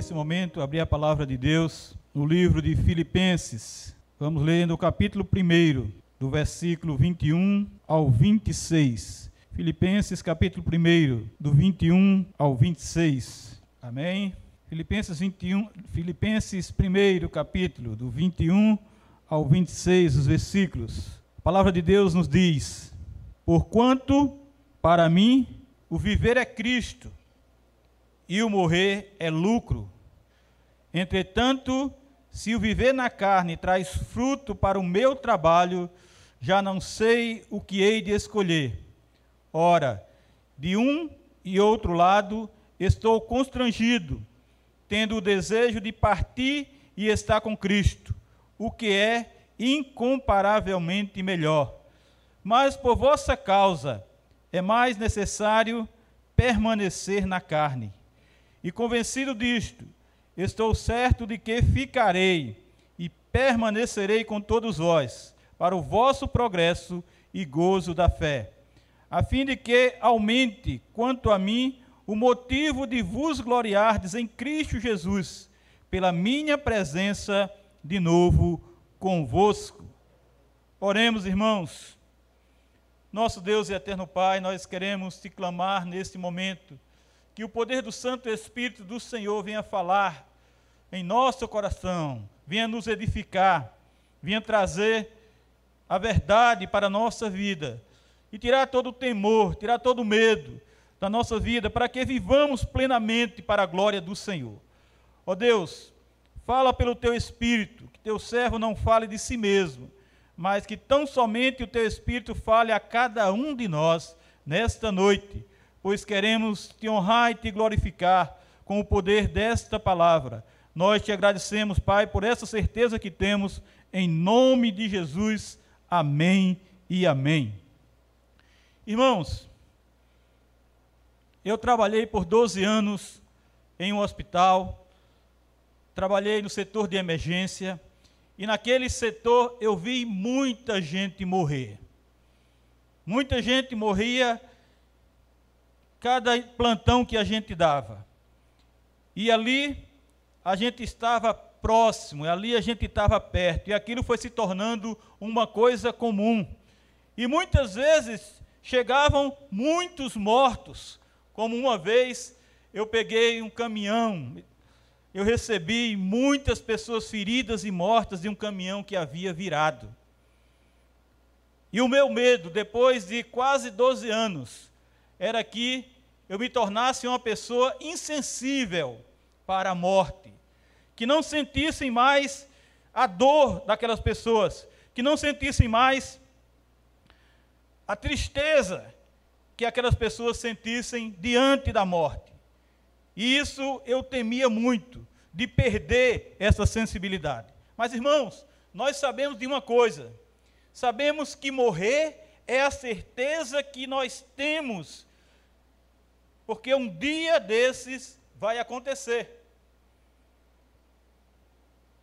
nesse momento, abrir a palavra de Deus no livro de Filipenses. Vamos ler no capítulo 1, do versículo 21 ao 26. Filipenses, capítulo 1, do 21 ao 26. Amém? Filipenses 21, Filipenses 1, capítulo, do 21 ao 26, os versículos. A palavra de Deus nos diz: Porquanto para mim o viver é Cristo e o morrer é lucro. Entretanto, se o viver na carne traz fruto para o meu trabalho, já não sei o que hei de escolher. Ora, de um e outro lado estou constrangido, tendo o desejo de partir e estar com Cristo, o que é incomparavelmente melhor. Mas por vossa causa é mais necessário permanecer na carne. E convencido disto, estou certo de que ficarei e permanecerei com todos vós, para o vosso progresso e gozo da fé, a fim de que aumente, quanto a mim, o motivo de vos gloriardes em Cristo Jesus, pela minha presença de novo convosco. Oremos, irmãos. Nosso Deus e eterno Pai, nós queremos te clamar neste momento que o poder do Santo Espírito do Senhor venha falar em nosso coração, venha nos edificar, venha trazer a verdade para a nossa vida e tirar todo o temor, tirar todo o medo da nossa vida, para que vivamos plenamente para a glória do Senhor. Ó Deus, fala pelo teu Espírito, que teu servo não fale de si mesmo, mas que tão somente o teu Espírito fale a cada um de nós nesta noite pois queremos te honrar e te glorificar com o poder desta palavra. Nós te agradecemos, Pai, por essa certeza que temos, em nome de Jesus. Amém e amém. Irmãos, eu trabalhei por 12 anos em um hospital, trabalhei no setor de emergência, e naquele setor eu vi muita gente morrer. Muita gente morria cada plantão que a gente dava. E ali a gente estava próximo, ali a gente estava perto, e aquilo foi se tornando uma coisa comum. E muitas vezes chegavam muitos mortos, como uma vez eu peguei um caminhão, eu recebi muitas pessoas feridas e mortas de um caminhão que havia virado. E o meu medo, depois de quase 12 anos, era que eu me tornasse uma pessoa insensível para a morte, que não sentissem mais a dor daquelas pessoas, que não sentissem mais a tristeza que aquelas pessoas sentissem diante da morte. E isso eu temia muito, de perder essa sensibilidade. Mas, irmãos, nós sabemos de uma coisa: sabemos que morrer é a certeza que nós temos, porque um dia desses vai acontecer.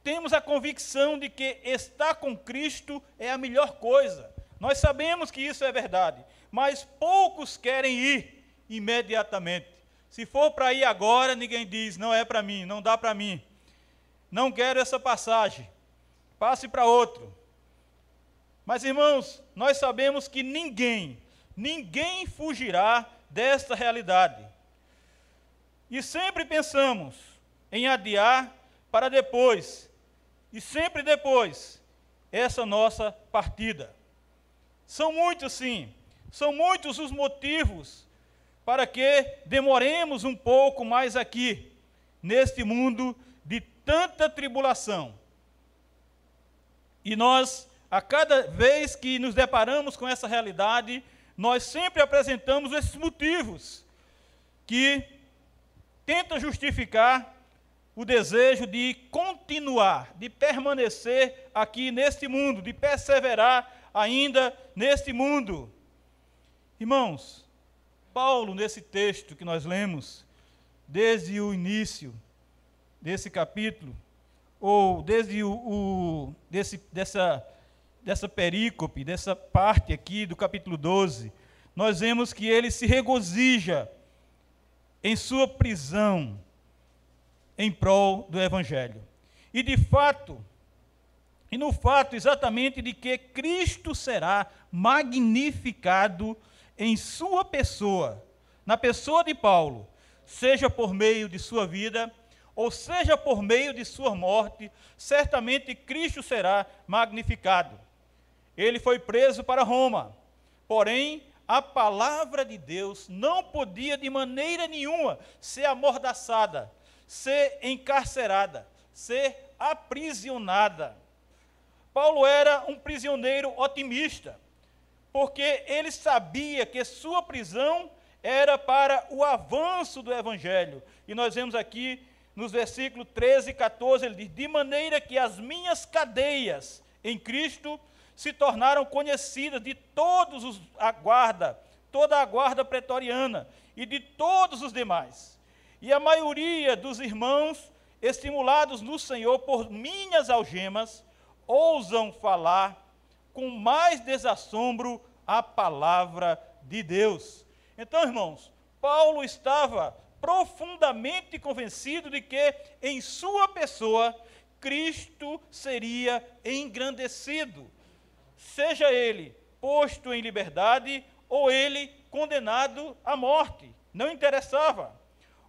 Temos a convicção de que estar com Cristo é a melhor coisa. Nós sabemos que isso é verdade, mas poucos querem ir imediatamente. Se for para ir agora, ninguém diz, não é para mim, não dá para mim. Não quero essa passagem. Passe para outro. Mas irmãos, nós sabemos que ninguém, ninguém fugirá desta realidade. E sempre pensamos em adiar para depois, e sempre depois, essa nossa partida. São muitos, sim, são muitos os motivos para que demoremos um pouco mais aqui, neste mundo de tanta tribulação. E nós, a cada vez que nos deparamos com essa realidade, nós sempre apresentamos esses motivos que tentam justificar o desejo de continuar, de permanecer aqui neste mundo, de perseverar ainda neste mundo. Irmãos, Paulo, nesse texto que nós lemos, desde o início desse capítulo, ou desde o, o desse, dessa, dessa perícope, dessa parte aqui do capítulo 12, nós vemos que ele se regozija em sua prisão, em prol do Evangelho. E de fato, e no fato exatamente de que Cristo será magnificado em sua pessoa, na pessoa de Paulo, seja por meio de sua vida, ou seja por meio de sua morte, certamente Cristo será magnificado. Ele foi preso para Roma, porém a palavra de Deus não podia de maneira nenhuma ser amordaçada, ser encarcerada, ser aprisionada. Paulo era um prisioneiro otimista, porque ele sabia que sua prisão era para o avanço do evangelho. E nós vemos aqui nos versículos 13 e 14, ele diz: De maneira que as minhas cadeias em Cristo se tornaram conhecidas de todos os a guarda, toda a guarda pretoriana e de todos os demais. E a maioria dos irmãos, estimulados no Senhor por minhas algemas, ousam falar com mais desassombro a palavra de Deus. Então, irmãos, Paulo estava profundamente convencido de que em sua pessoa Cristo seria engrandecido seja ele posto em liberdade ou ele condenado à morte. Não interessava.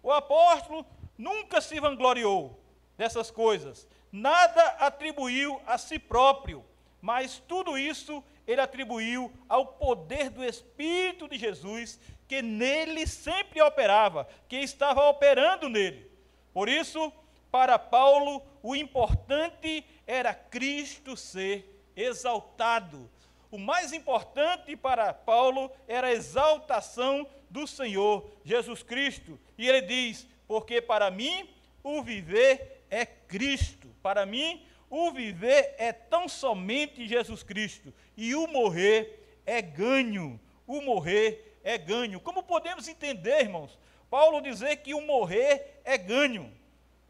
O apóstolo nunca se vangloriou dessas coisas, nada atribuiu a si próprio, mas tudo isso ele atribuiu ao poder do Espírito de Jesus, que nele sempre operava, que estava operando nele. Por isso, para Paulo, o importante era Cristo ser exaltado. O mais importante para Paulo era a exaltação do Senhor Jesus Cristo. E ele diz: Porque para mim o viver é Cristo. Para mim o viver é tão somente Jesus Cristo. E o morrer é ganho. O morrer é ganho. Como podemos entender, irmãos? Paulo dizer que o morrer é ganho.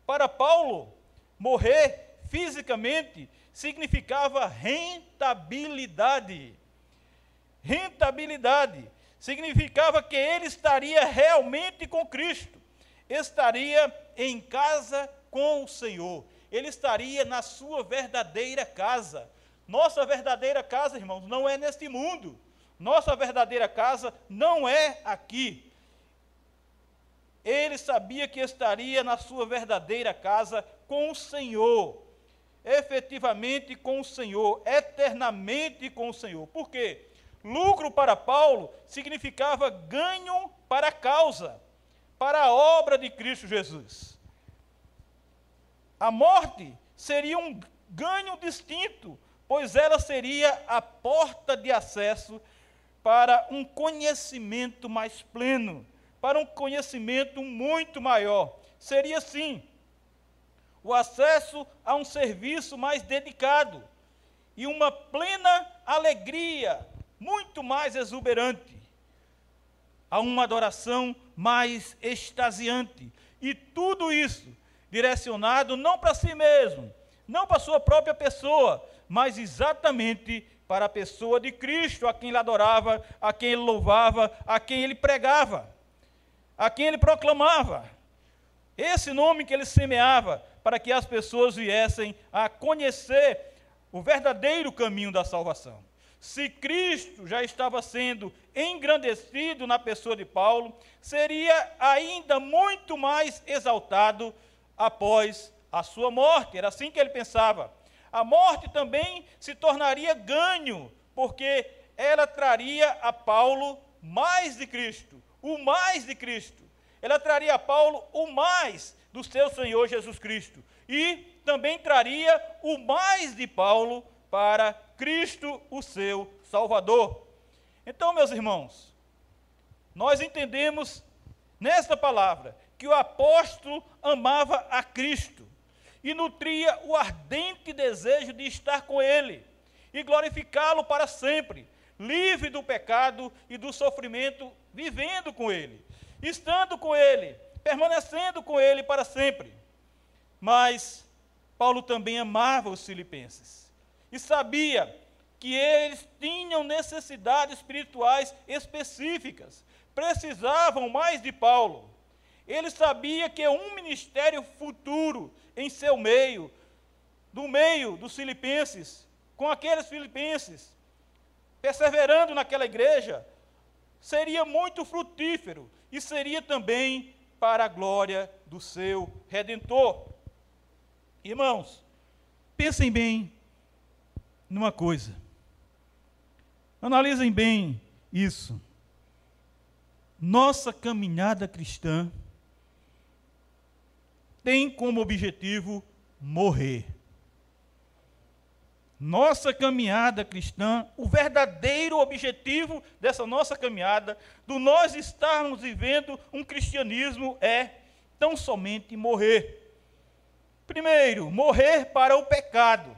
Para Paulo, morrer fisicamente significava rentabilidade. Rentabilidade significava que ele estaria realmente com Cristo, estaria em casa com o Senhor, ele estaria na sua verdadeira casa. Nossa verdadeira casa, irmãos, não é neste mundo. Nossa verdadeira casa não é aqui. Ele sabia que estaria na sua verdadeira casa com o Senhor efetivamente com o Senhor, eternamente com o Senhor. Por quê? Lucro para Paulo significava ganho para a causa, para a obra de Cristo Jesus. A morte seria um ganho distinto, pois ela seria a porta de acesso para um conhecimento mais pleno, para um conhecimento muito maior. Seria sim o acesso a um serviço mais dedicado e uma plena alegria, muito mais exuberante, a uma adoração mais extasiante. E tudo isso direcionado não para si mesmo, não para sua própria pessoa, mas exatamente para a pessoa de Cristo, a quem ele adorava, a quem ele louvava, a quem ele pregava, a quem ele proclamava. Esse nome que ele semeava para que as pessoas viessem a conhecer o verdadeiro caminho da salvação. Se Cristo já estava sendo engrandecido na pessoa de Paulo, seria ainda muito mais exaltado após a sua morte. Era assim que ele pensava. A morte também se tornaria ganho, porque ela traria a Paulo mais de Cristo, o mais de Cristo. Ela traria a Paulo o mais do seu Senhor Jesus Cristo. E também traria o mais de Paulo para Cristo, o seu Salvador. Então, meus irmãos, nós entendemos nesta palavra que o apóstolo amava a Cristo e nutria o ardente desejo de estar com Ele e glorificá-lo para sempre, livre do pecado e do sofrimento, vivendo com Ele, estando com Ele, permanecendo com ele para sempre. Mas Paulo também amava os filipenses e sabia que eles tinham necessidades espirituais específicas, precisavam mais de Paulo. Ele sabia que um ministério futuro em seu meio, do meio dos filipenses, com aqueles filipenses, perseverando naquela igreja, seria muito frutífero e seria também para a glória do seu redentor. Irmãos, pensem bem numa coisa. Analisem bem isso. Nossa caminhada cristã tem como objetivo morrer. Nossa caminhada cristã, o verdadeiro objetivo dessa nossa caminhada, do nós estarmos vivendo um cristianismo, é tão somente morrer. Primeiro, morrer para o pecado.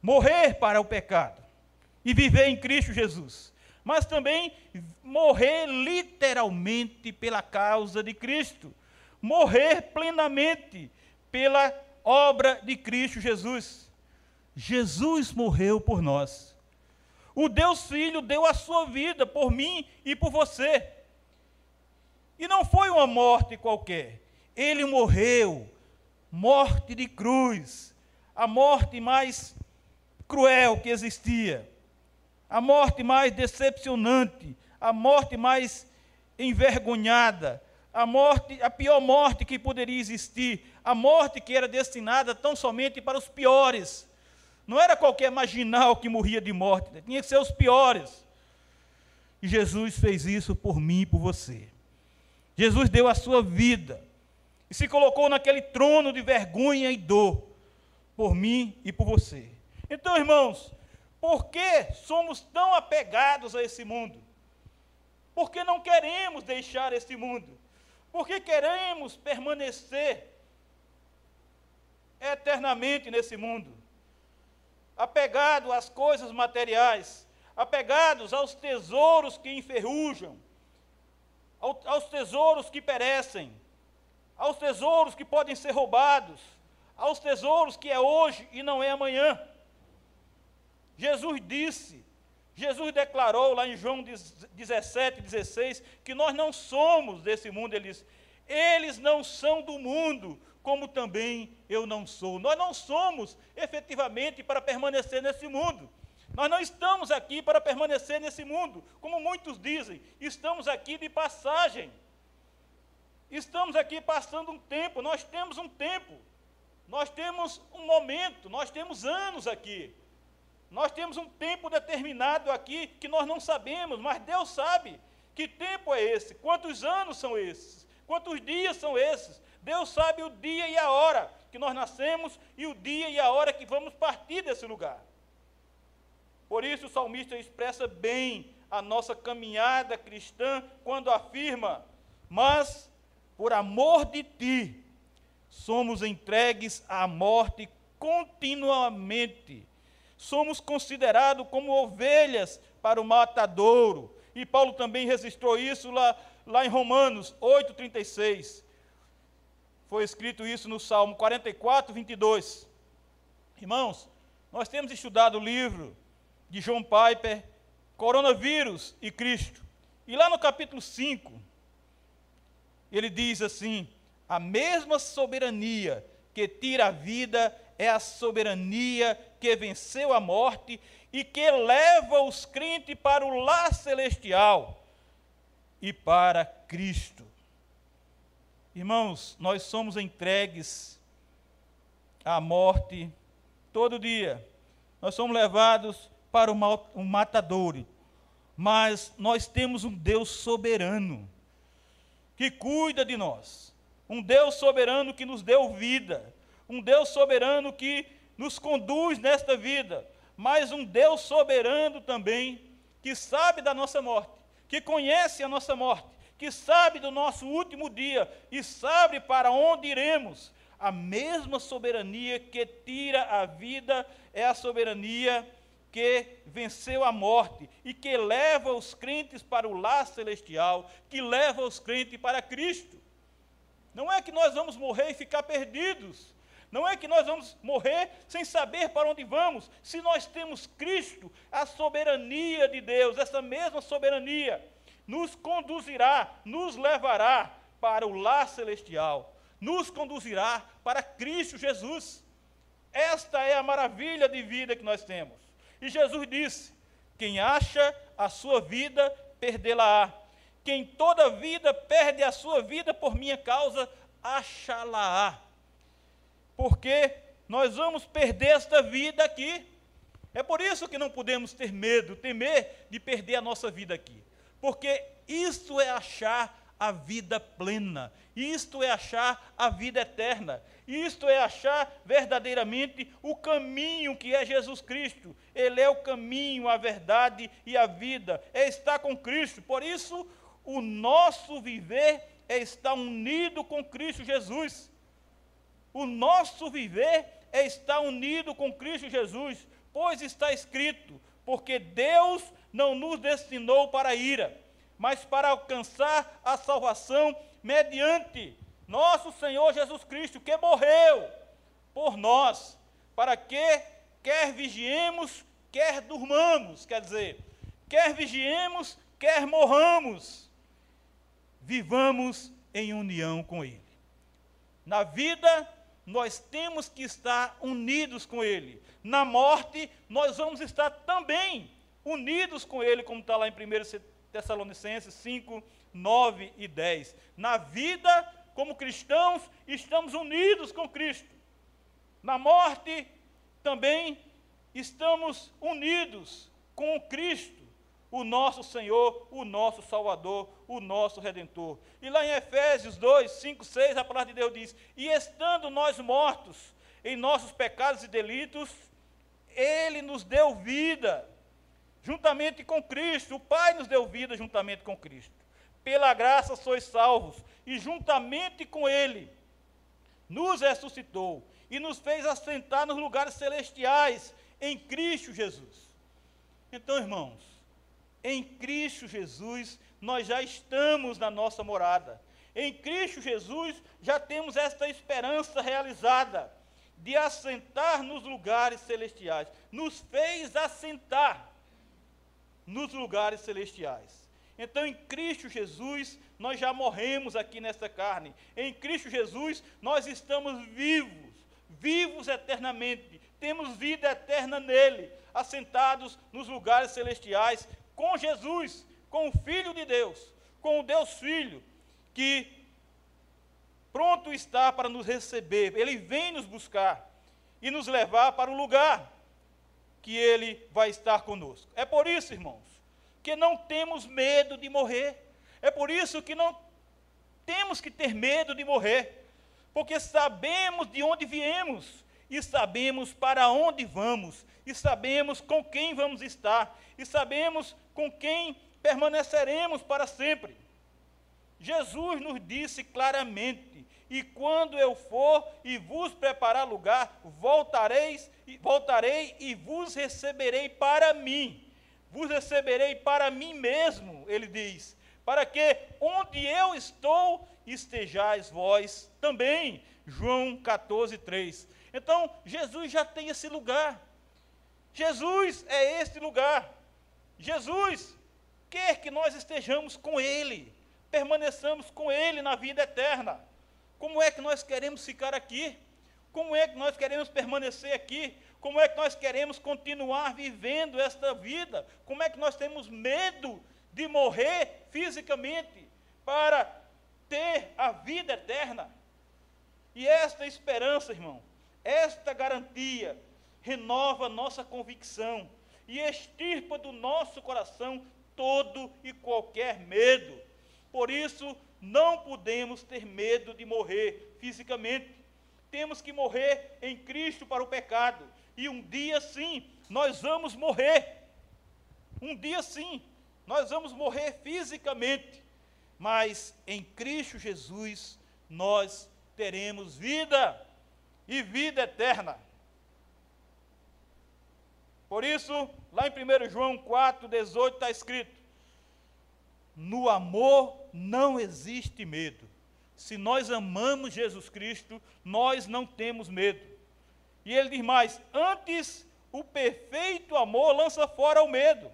Morrer para o pecado. E viver em Cristo Jesus. Mas também morrer literalmente pela causa de Cristo. Morrer plenamente pela obra de Cristo Jesus. Jesus morreu por nós. O Deus Filho deu a sua vida por mim e por você. E não foi uma morte qualquer. Ele morreu, morte de cruz, a morte mais cruel que existia, a morte mais decepcionante, a morte mais envergonhada, a morte, a pior morte que poderia existir, a morte que era destinada tão somente para os piores não era qualquer marginal que morria de morte, né? tinha que ser os piores. E Jesus fez isso por mim e por você. Jesus deu a sua vida e se colocou naquele trono de vergonha e dor por mim e por você. Então, irmãos, por que somos tão apegados a esse mundo? Por que não queremos deixar esse mundo? Por que queremos permanecer eternamente nesse mundo? Apegado às coisas materiais, apegados aos tesouros que enferrujam, aos tesouros que perecem, aos tesouros que podem ser roubados, aos tesouros que é hoje e não é amanhã. Jesus disse, Jesus declarou lá em João 17, 16, que nós não somos desse mundo. Ele disse: Eles não são do mundo, como também eu não sou. Nós não somos efetivamente para permanecer nesse mundo. Nós não estamos aqui para permanecer nesse mundo, como muitos dizem, estamos aqui de passagem. Estamos aqui passando um tempo, nós temos um tempo, nós temos um momento, nós temos anos aqui. Nós temos um tempo determinado aqui que nós não sabemos, mas Deus sabe que tempo é esse, quantos anos são esses, quantos dias são esses, Deus sabe o dia e a hora que nós nascemos e o dia e a hora que vamos partir desse lugar. Por isso o salmista expressa bem a nossa caminhada cristã quando afirma: Mas por amor de ti somos entregues à morte continuamente. Somos considerados como ovelhas para o matadouro. E Paulo também registrou isso lá, lá em Romanos 8,36. Foi escrito isso no Salmo 44, 22. Irmãos, nós temos estudado o livro de John Piper, Coronavírus e Cristo. E lá no capítulo 5, ele diz assim: a mesma soberania que tira a vida é a soberania que venceu a morte e que leva os crentes para o lar celestial e para Cristo. Irmãos, nós somos entregues à morte todo dia. Nós somos levados para o, matadouro. Mas nós temos um Deus soberano que cuida de nós. Um Deus soberano que nos deu vida. Um Deus soberano que nos conduz nesta vida. Mas um Deus soberano também que sabe da nossa morte, que conhece a nossa morte que sabe do nosso último dia e sabe para onde iremos. A mesma soberania que tira a vida é a soberania que venceu a morte e que leva os crentes para o lar celestial, que leva os crentes para Cristo. Não é que nós vamos morrer e ficar perdidos. Não é que nós vamos morrer sem saber para onde vamos. Se nós temos Cristo, a soberania de Deus, essa mesma soberania nos conduzirá, nos levará para o lar celestial, nos conduzirá para Cristo Jesus. Esta é a maravilha de vida que nós temos. E Jesus disse: Quem acha a sua vida, perdê-la-á. Quem toda vida perde a sua vida por minha causa, achá-la-á. Porque nós vamos perder esta vida aqui. É por isso que não podemos ter medo, temer de perder a nossa vida aqui. Porque isso é achar a vida plena, isto é achar a vida eterna, isto é achar verdadeiramente o caminho que é Jesus Cristo. Ele é o caminho, a verdade e a vida, é estar com Cristo. Por isso, o nosso viver é estar unido com Cristo Jesus. O nosso viver é estar unido com Cristo Jesus, pois está escrito: porque Deus não nos destinou para a ira, mas para alcançar a salvação mediante nosso Senhor Jesus Cristo, que morreu por nós, para que quer vigiemos, quer durmamos, quer dizer, quer vigiemos, quer morramos, vivamos em união com Ele. Na vida, nós temos que estar unidos com Ele. Na morte, nós vamos estar também unidos com Ele, como está lá em 1 Tessalonicenses 5, 9 e 10. Na vida, como cristãos, estamos unidos com Cristo. Na morte, também estamos unidos com Cristo, o nosso Senhor, o nosso Salvador, o nosso Redentor. E lá em Efésios 2, 5, 6, a palavra de Deus diz: E estando nós mortos em nossos pecados e delitos, Ele nos deu vida juntamente com Cristo. O Pai nos deu vida juntamente com Cristo. Pela graça sois salvos, e juntamente com Ele nos ressuscitou e nos fez assentar nos lugares celestiais em Cristo Jesus. Então, irmãos, em Cristo Jesus nós já estamos na nossa morada. Em Cristo Jesus já temos esta esperança realizada de assentar nos lugares celestiais. Nos fez assentar nos lugares celestiais. Então, em Cristo Jesus, nós já morremos aqui nesta carne. Em Cristo Jesus, nós estamos vivos, vivos eternamente. Temos vida eterna nele, assentados nos lugares celestiais, com Jesus, com o Filho de Deus, com o Deus Filho, que pronto está para nos receber. Ele vem nos buscar e nos levar para o lugar que Ele vai estar conosco. É por isso, irmãos, que não temos medo de morrer. É por isso que não temos que ter medo de morrer, porque sabemos de onde viemos e sabemos para onde vamos e sabemos com quem vamos estar e sabemos com quem permaneceremos para sempre. Jesus nos disse claramente: "E quando eu for e vos preparar lugar, voltareis voltarei e vos receberei para mim. Vos receberei para mim mesmo, ele diz, para que onde eu estou estejais vós também. João 14, 3. Então, Jesus já tem esse lugar. Jesus é este lugar. Jesus quer que nós estejamos com Ele, permaneçamos com Ele na vida eterna. Como é que nós queremos ficar aqui? Como é que nós queremos permanecer aqui? Como é que nós queremos continuar vivendo esta vida? Como é que nós temos medo de morrer fisicamente para ter a vida eterna? E esta esperança, irmão, esta garantia renova nossa convicção e extirpa do nosso coração todo e qualquer medo. Por isso, não podemos ter medo de morrer fisicamente temos que morrer em Cristo para o pecado. E um dia sim, nós vamos morrer. Um dia sim, nós vamos morrer fisicamente. Mas em Cristo Jesus nós teremos vida e vida eterna. Por isso, lá em 1 João 4, 18 está escrito: No amor não existe medo, se nós amamos Jesus Cristo, nós não temos medo. E ele diz mais: antes o perfeito amor lança fora o medo.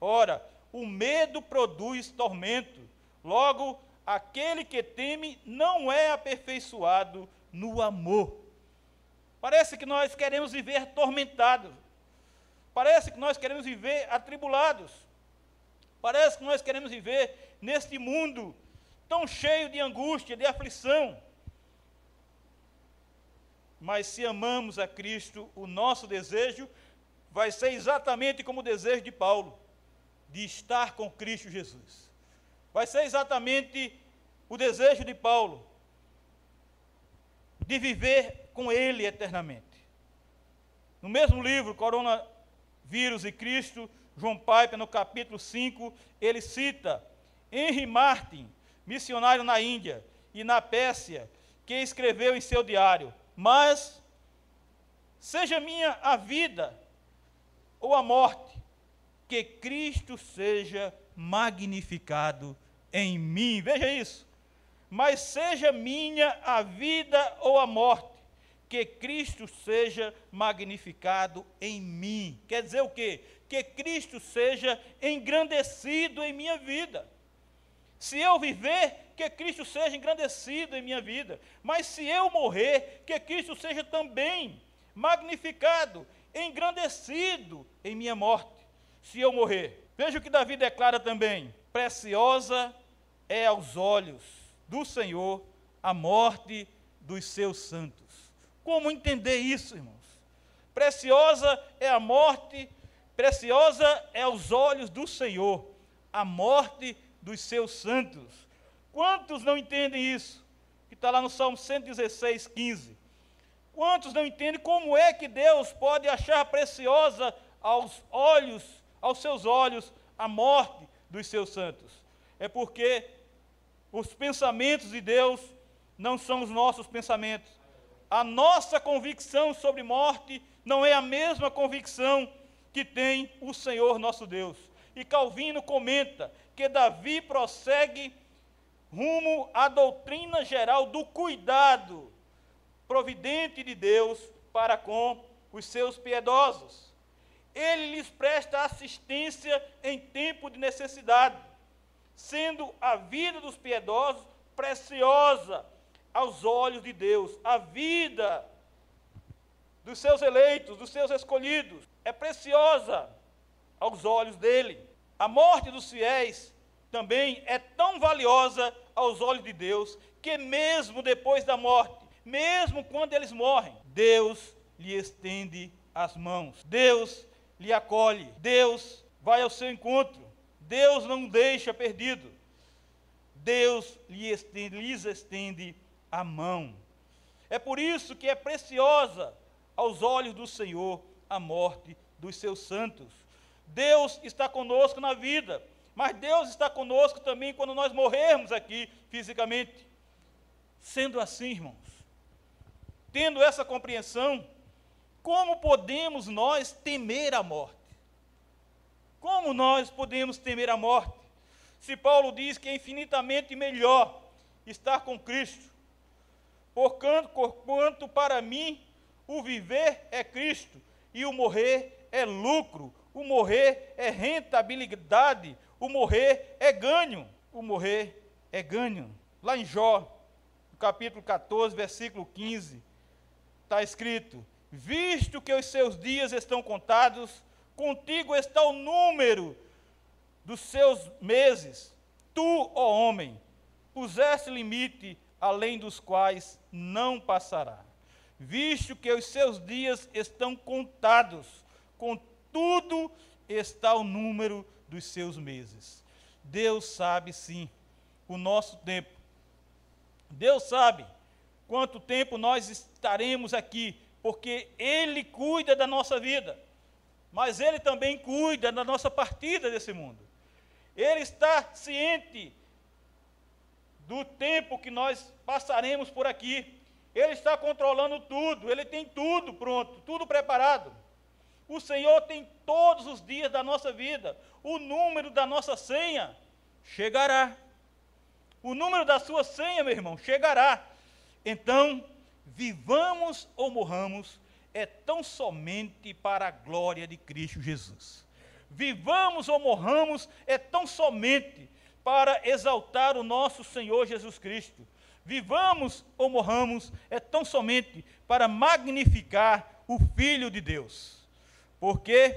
Ora, o medo produz tormento. Logo, aquele que teme não é aperfeiçoado no amor. Parece que nós queremos viver atormentados. Parece que nós queremos viver atribulados. Parece que nós queremos viver neste mundo tão cheio de angústia, de aflição. Mas se amamos a Cristo, o nosso desejo vai ser exatamente como o desejo de Paulo, de estar com Cristo Jesus. Vai ser exatamente o desejo de Paulo, de viver com Ele eternamente. No mesmo livro, Coronavírus e Cristo, João Piper, no capítulo 5, ele cita Henry Martin, missionário na Índia e na Pérsia, que escreveu em seu diário: Mas seja minha a vida ou a morte, que Cristo seja magnificado em mim. Veja isso. Mas seja minha a vida ou a morte, que Cristo seja magnificado em mim. Quer dizer o quê? Que Cristo seja engrandecido em minha vida. Se eu viver, que Cristo seja engrandecido em minha vida. Mas se eu morrer, que Cristo seja também magnificado, engrandecido em minha morte. Se eu morrer. Veja o que Davi declara também: preciosa é aos olhos do Senhor a morte dos seus santos. Como entender isso, irmãos? Preciosa é a morte, preciosa é aos olhos do Senhor a morte dos seus santos. Quantos não entendem isso? Que está lá no Salmo 116, 15. Quantos não entendem como é que Deus pode achar preciosa aos olhos, aos seus olhos, a morte dos seus santos? É porque os pensamentos de Deus não são os nossos pensamentos. A nossa convicção sobre morte não é a mesma convicção que tem o Senhor nosso Deus. E Calvino comenta que Davi prossegue rumo à doutrina geral do cuidado providente de Deus para com os seus piedosos. Ele lhes presta assistência em tempo de necessidade, sendo a vida dos piedosos preciosa aos olhos de Deus. A vida dos seus eleitos, dos seus escolhidos, é preciosa aos olhos dele. A morte dos fiéis também é tão valiosa aos olhos de Deus que, mesmo depois da morte, mesmo quando eles morrem, Deus lhe estende as mãos, Deus lhe acolhe, Deus vai ao seu encontro, Deus não deixa perdido, Deus lhe estende, lhes estende a mão. É por isso que é preciosa aos olhos do Senhor a morte dos seus santos. Deus está conosco na vida, mas Deus está conosco também quando nós morrermos aqui fisicamente. Sendo assim, irmãos, tendo essa compreensão, como podemos nós temer a morte? Como nós podemos temer a morte? Se Paulo diz que é infinitamente melhor estar com Cristo, porquanto, quanto para mim o viver é Cristo e o morrer é lucro o morrer é rentabilidade, o morrer é ganho, o morrer é ganho. Lá em Jó, capítulo 14, versículo 15, está escrito: Visto que os seus dias estão contados, contigo está o número dos seus meses. Tu, ó homem, puseste limite além dos quais não passará. Visto que os seus dias estão contados, contigo tudo está o número dos seus meses. Deus sabe sim o nosso tempo. Deus sabe quanto tempo nós estaremos aqui, porque Ele cuida da nossa vida, mas Ele também cuida da nossa partida desse mundo. Ele está ciente do tempo que nós passaremos por aqui. Ele está controlando tudo, ele tem tudo pronto, tudo preparado. O Senhor tem todos os dias da nossa vida. O número da nossa senha chegará. O número da sua senha, meu irmão, chegará. Então, vivamos ou morramos, é tão somente para a glória de Cristo Jesus. Vivamos ou morramos, é tão somente para exaltar o nosso Senhor Jesus Cristo. Vivamos ou morramos, é tão somente para magnificar o Filho de Deus. Porque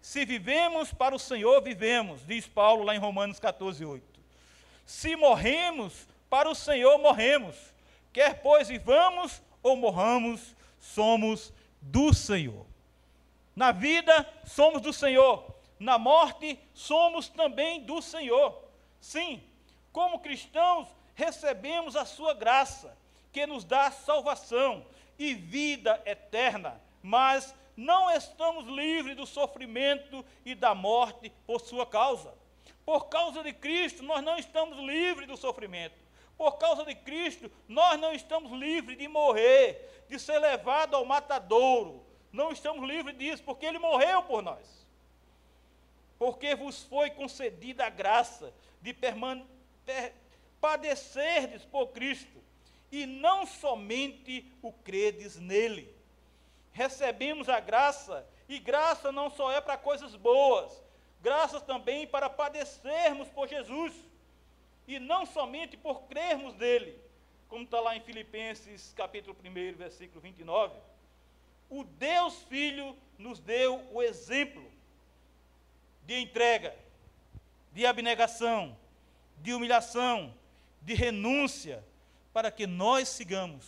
se vivemos para o Senhor, vivemos, diz Paulo lá em Romanos 14, 8. Se morremos, para o Senhor morremos. Quer pois vivamos ou morramos, somos do Senhor. Na vida, somos do Senhor. Na morte, somos também do Senhor. Sim, como cristãos, recebemos a Sua graça, que nos dá salvação e vida eterna, mas não estamos livres do sofrimento e da morte por Sua causa. Por causa de Cristo, nós não estamos livres do sofrimento. Por causa de Cristo, nós não estamos livres de morrer, de ser levado ao matadouro. Não estamos livres disso, porque Ele morreu por nós. Porque vos foi concedida a graça de padecerdes por Cristo, e não somente o credes nele. Recebemos a graça, e graça não só é para coisas boas, graças também para padecermos por Jesus, e não somente por crermos nele, como está lá em Filipenses capítulo 1, versículo 29. O Deus Filho nos deu o exemplo de entrega, de abnegação, de humilhação, de renúncia, para que nós sigamos,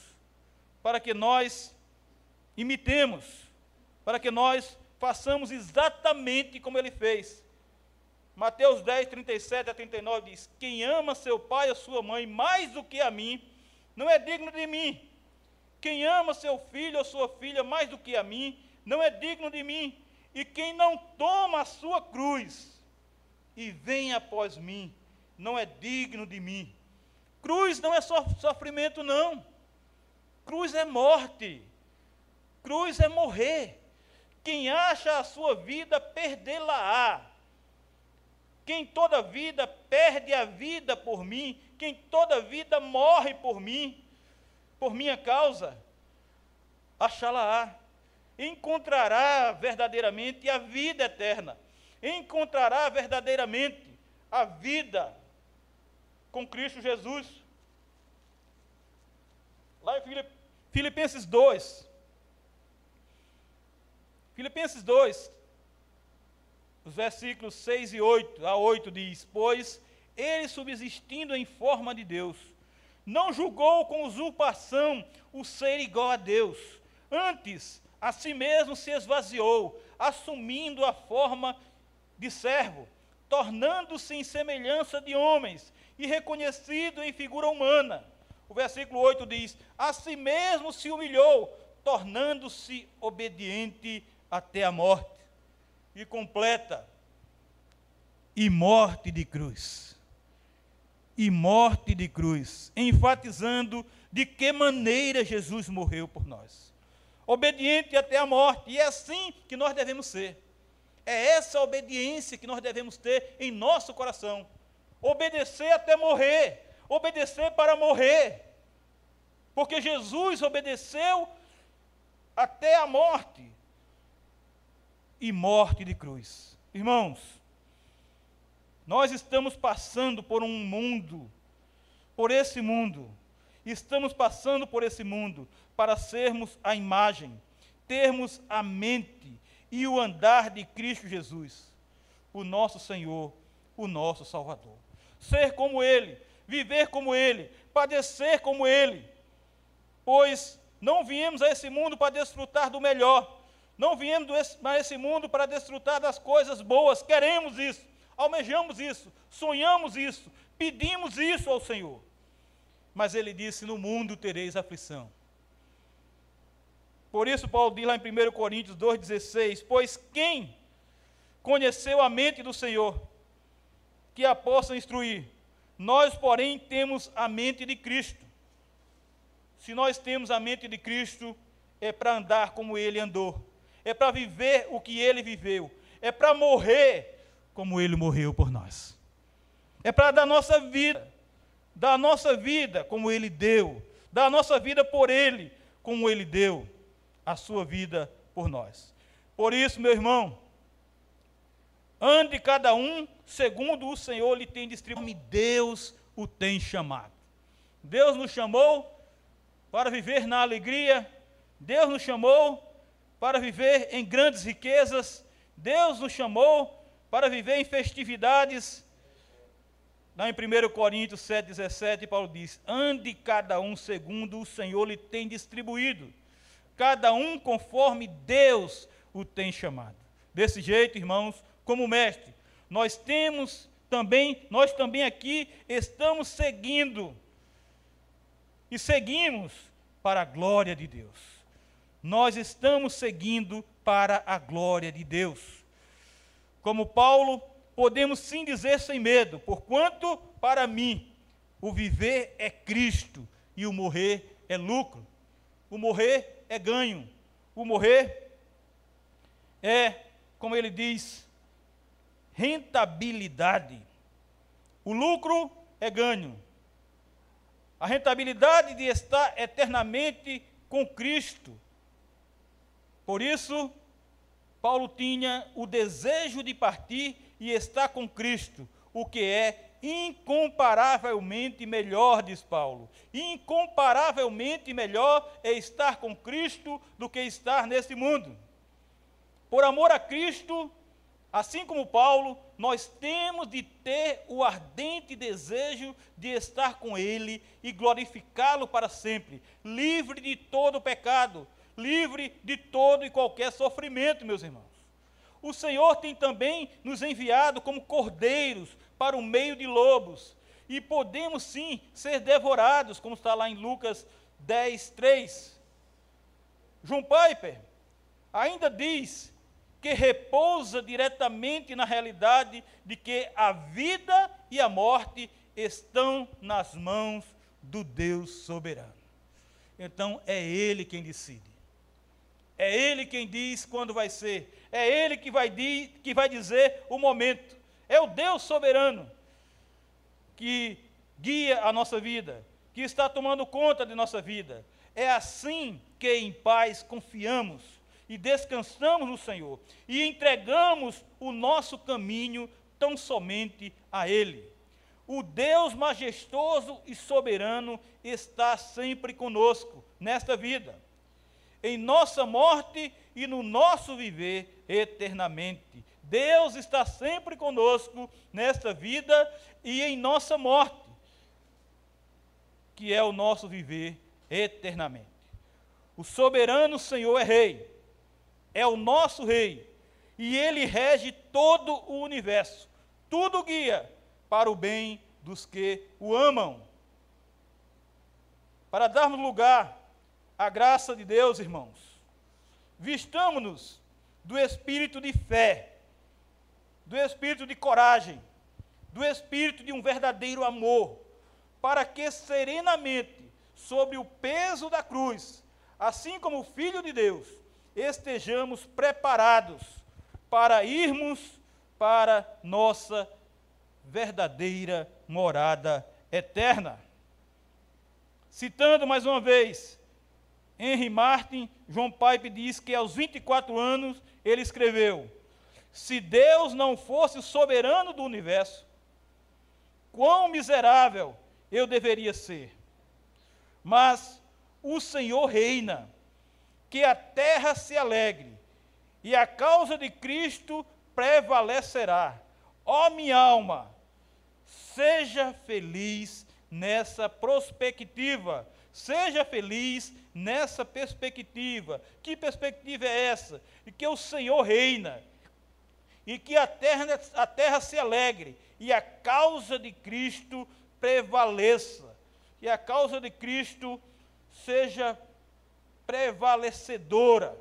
para que nós imitemos, para que nós façamos exatamente como ele fez. Mateus 10, 37 a 39 diz: Quem ama seu pai ou sua mãe mais do que a mim, não é digno de mim. Quem ama seu filho ou sua filha mais do que a mim, não é digno de mim. E quem não toma a sua cruz e vem após mim, não é digno de mim. Cruz não é só sofrimento, não. Cruz é morte. Cruz é morrer. Quem acha a sua vida, perdê-la-á. Quem toda vida perde a vida por mim, quem toda vida morre por mim, por minha causa, achá-la-á. Encontrará verdadeiramente a vida eterna. Encontrará verdadeiramente a vida com Cristo Jesus. Lá em Filipenses 2. Filipenses 2, os versículos 6 e 8 a 8 diz: Pois ele, subsistindo em forma de Deus, não julgou com usurpação o ser igual a Deus. Antes, a si mesmo se esvaziou, assumindo a forma de servo, tornando-se em semelhança de homens e reconhecido em figura humana. O versículo 8 diz: A si mesmo se humilhou, tornando-se obediente até a morte. E completa: e morte de cruz. E morte de cruz, enfatizando de que maneira Jesus morreu por nós. Obediente até a morte, e é assim que nós devemos ser. É essa obediência que nós devemos ter em nosso coração obedecer até morrer, obedecer para morrer. Porque Jesus obedeceu até a morte e morte de cruz. Irmãos, nós estamos passando por um mundo, por esse mundo, estamos passando por esse mundo para sermos a imagem, termos a mente e o andar de Cristo Jesus, o nosso Senhor, o nosso Salvador ser como Ele, viver como Ele, padecer como Ele. Pois não viemos a esse mundo para desfrutar do melhor, não viemos a esse mundo para desfrutar das coisas boas, queremos isso, almejamos isso, sonhamos isso, pedimos isso ao Senhor. Mas Ele disse: No mundo tereis aflição. Por isso, Paulo diz lá em 1 Coríntios 2,16: Pois quem conheceu a mente do Senhor, que a possa instruir. Nós, porém, temos a mente de Cristo. Se nós temos a mente de Cristo, é para andar como ele andou, é para viver o que ele viveu, é para morrer como ele morreu por nós. É para dar nossa vida, dar nossa vida como ele deu, dar nossa vida por ele, como ele deu a sua vida por nós. Por isso, meu irmão, ande cada um segundo o Senhor lhe tem distribuído. Deus o tem chamado. Deus nos chamou para viver na alegria, Deus nos chamou para viver em grandes riquezas, Deus nos chamou para viver em festividades. Lá em 1 Coríntios 7,17, Paulo diz: Ande cada um segundo o Senhor lhe tem distribuído, cada um conforme Deus o tem chamado. Desse jeito, irmãos, como mestre, nós temos também, nós também aqui estamos seguindo e seguimos para a glória de Deus. Nós estamos seguindo para a glória de Deus. Como Paulo, podemos sim dizer sem medo, porquanto para mim o viver é Cristo e o morrer é lucro. O morrer é ganho. O morrer é, como ele diz, rentabilidade. O lucro é ganho. A rentabilidade de estar eternamente com Cristo. Por isso, Paulo tinha o desejo de partir e estar com Cristo, o que é incomparavelmente melhor, diz Paulo. Incomparavelmente melhor é estar com Cristo do que estar neste mundo. Por amor a Cristo, Assim como Paulo, nós temos de ter o ardente desejo de estar com Ele e glorificá-lo para sempre, livre de todo pecado, livre de todo e qualquer sofrimento, meus irmãos. O Senhor tem também nos enviado como cordeiros para o meio de lobos, e podemos sim ser devorados, como está lá em Lucas 10, 3. João Piper ainda diz que repousa diretamente na realidade de que a vida e a morte estão nas mãos do Deus soberano. Então é Ele quem decide. É Ele quem diz quando vai ser. É Ele que vai, di que vai dizer o momento. É o Deus soberano que guia a nossa vida, que está tomando conta de nossa vida. É assim que em paz confiamos e descansamos no Senhor e entregamos o nosso caminho tão somente a Ele. O Deus majestoso e soberano está sempre conosco nesta vida, em nossa morte e no nosso viver eternamente. Deus está sempre conosco nesta vida e em nossa morte, que é o nosso viver eternamente. O soberano Senhor é Rei é o nosso rei e ele rege todo o universo. Tudo guia para o bem dos que o amam. Para darmos lugar à graça de Deus, irmãos, vistamos-nos do espírito de fé, do espírito de coragem, do espírito de um verdadeiro amor, para que serenamente, sob o peso da cruz, assim como o Filho de Deus, estejamos preparados para irmos para nossa verdadeira morada eterna. Citando mais uma vez, Henry Martin, João Pipe diz que aos 24 anos ele escreveu: Se Deus não fosse o soberano do universo, quão miserável eu deveria ser. Mas o Senhor reina que a terra se alegre, e a causa de Cristo prevalecerá. Ó minha alma, seja feliz nessa perspectiva. Seja feliz nessa perspectiva. Que perspectiva é essa? De que o Senhor reina, e que a terra, a terra se alegre, e a causa de Cristo prevaleça, e a causa de Cristo seja prevalecedora.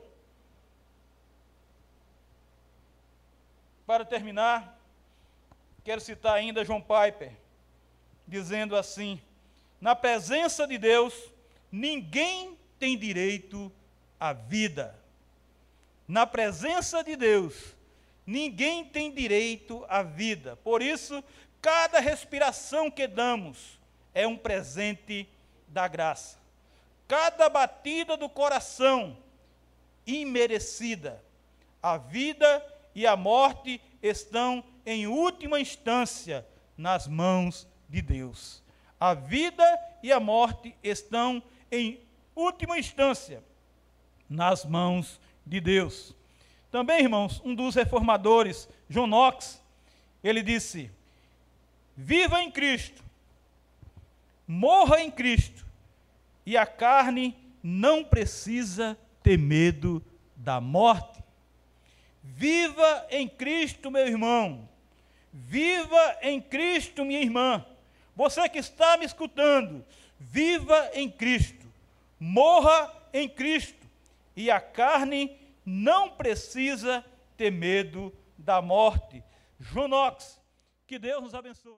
Para terminar, quero citar ainda João Piper, dizendo assim: na presença de Deus, ninguém tem direito à vida. Na presença de Deus, ninguém tem direito à vida. Por isso, cada respiração que damos é um presente da graça cada batida do coração imerecida. A vida e a morte estão, em última instância, nas mãos de Deus. A vida e a morte estão, em última instância, nas mãos de Deus. Também, irmãos, um dos reformadores, John Knox, ele disse: Viva em Cristo, morra em Cristo, e a carne não precisa ter medo da morte. Viva em Cristo, meu irmão. Viva em Cristo, minha irmã. Você que está me escutando, viva em Cristo. Morra em Cristo. E a carne não precisa ter medo da morte. João que Deus nos abençoe.